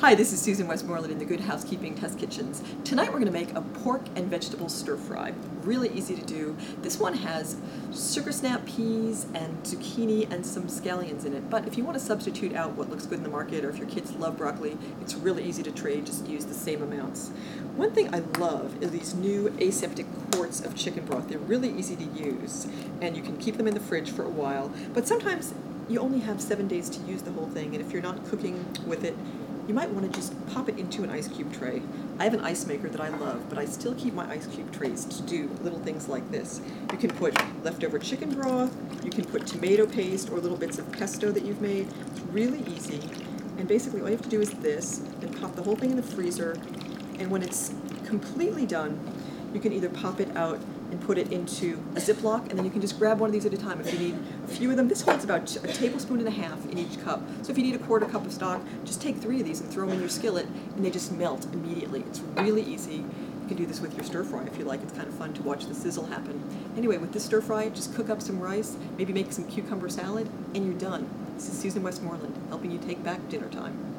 Hi, this is Susan Westmoreland in the Good Housekeeping Test Kitchens. Tonight we're going to make a pork and vegetable stir fry. Really easy to do. This one has sugar snap peas and zucchini and some scallions in it. But if you want to substitute out what looks good in the market or if your kids love broccoli, it's really easy to trade. Just use the same amounts. One thing I love is these new aseptic quarts of chicken broth. They're really easy to use and you can keep them in the fridge for a while. But sometimes you only have seven days to use the whole thing and if you're not cooking with it, you might want to just pop it into an ice cube tray. I have an ice maker that I love, but I still keep my ice cube trays to do little things like this. You can put leftover chicken broth, you can put tomato paste or little bits of pesto that you've made. It's really easy. And basically all you have to do is this, and pop the whole thing in the freezer, and when it's completely done, you can either pop it out and put it into a Ziploc, and then you can just grab one of these at a time if you need a few of them. This holds about a tablespoon and a half in each cup. So if you need a quarter cup of stock, just take three of these and throw them in your skillet, and they just melt immediately. It's really easy. You can do this with your stir fry if you like. It's kind of fun to watch the sizzle happen. Anyway, with this stir fry, just cook up some rice, maybe make some cucumber salad, and you're done. This is Susan Westmoreland, helping you take back dinner time.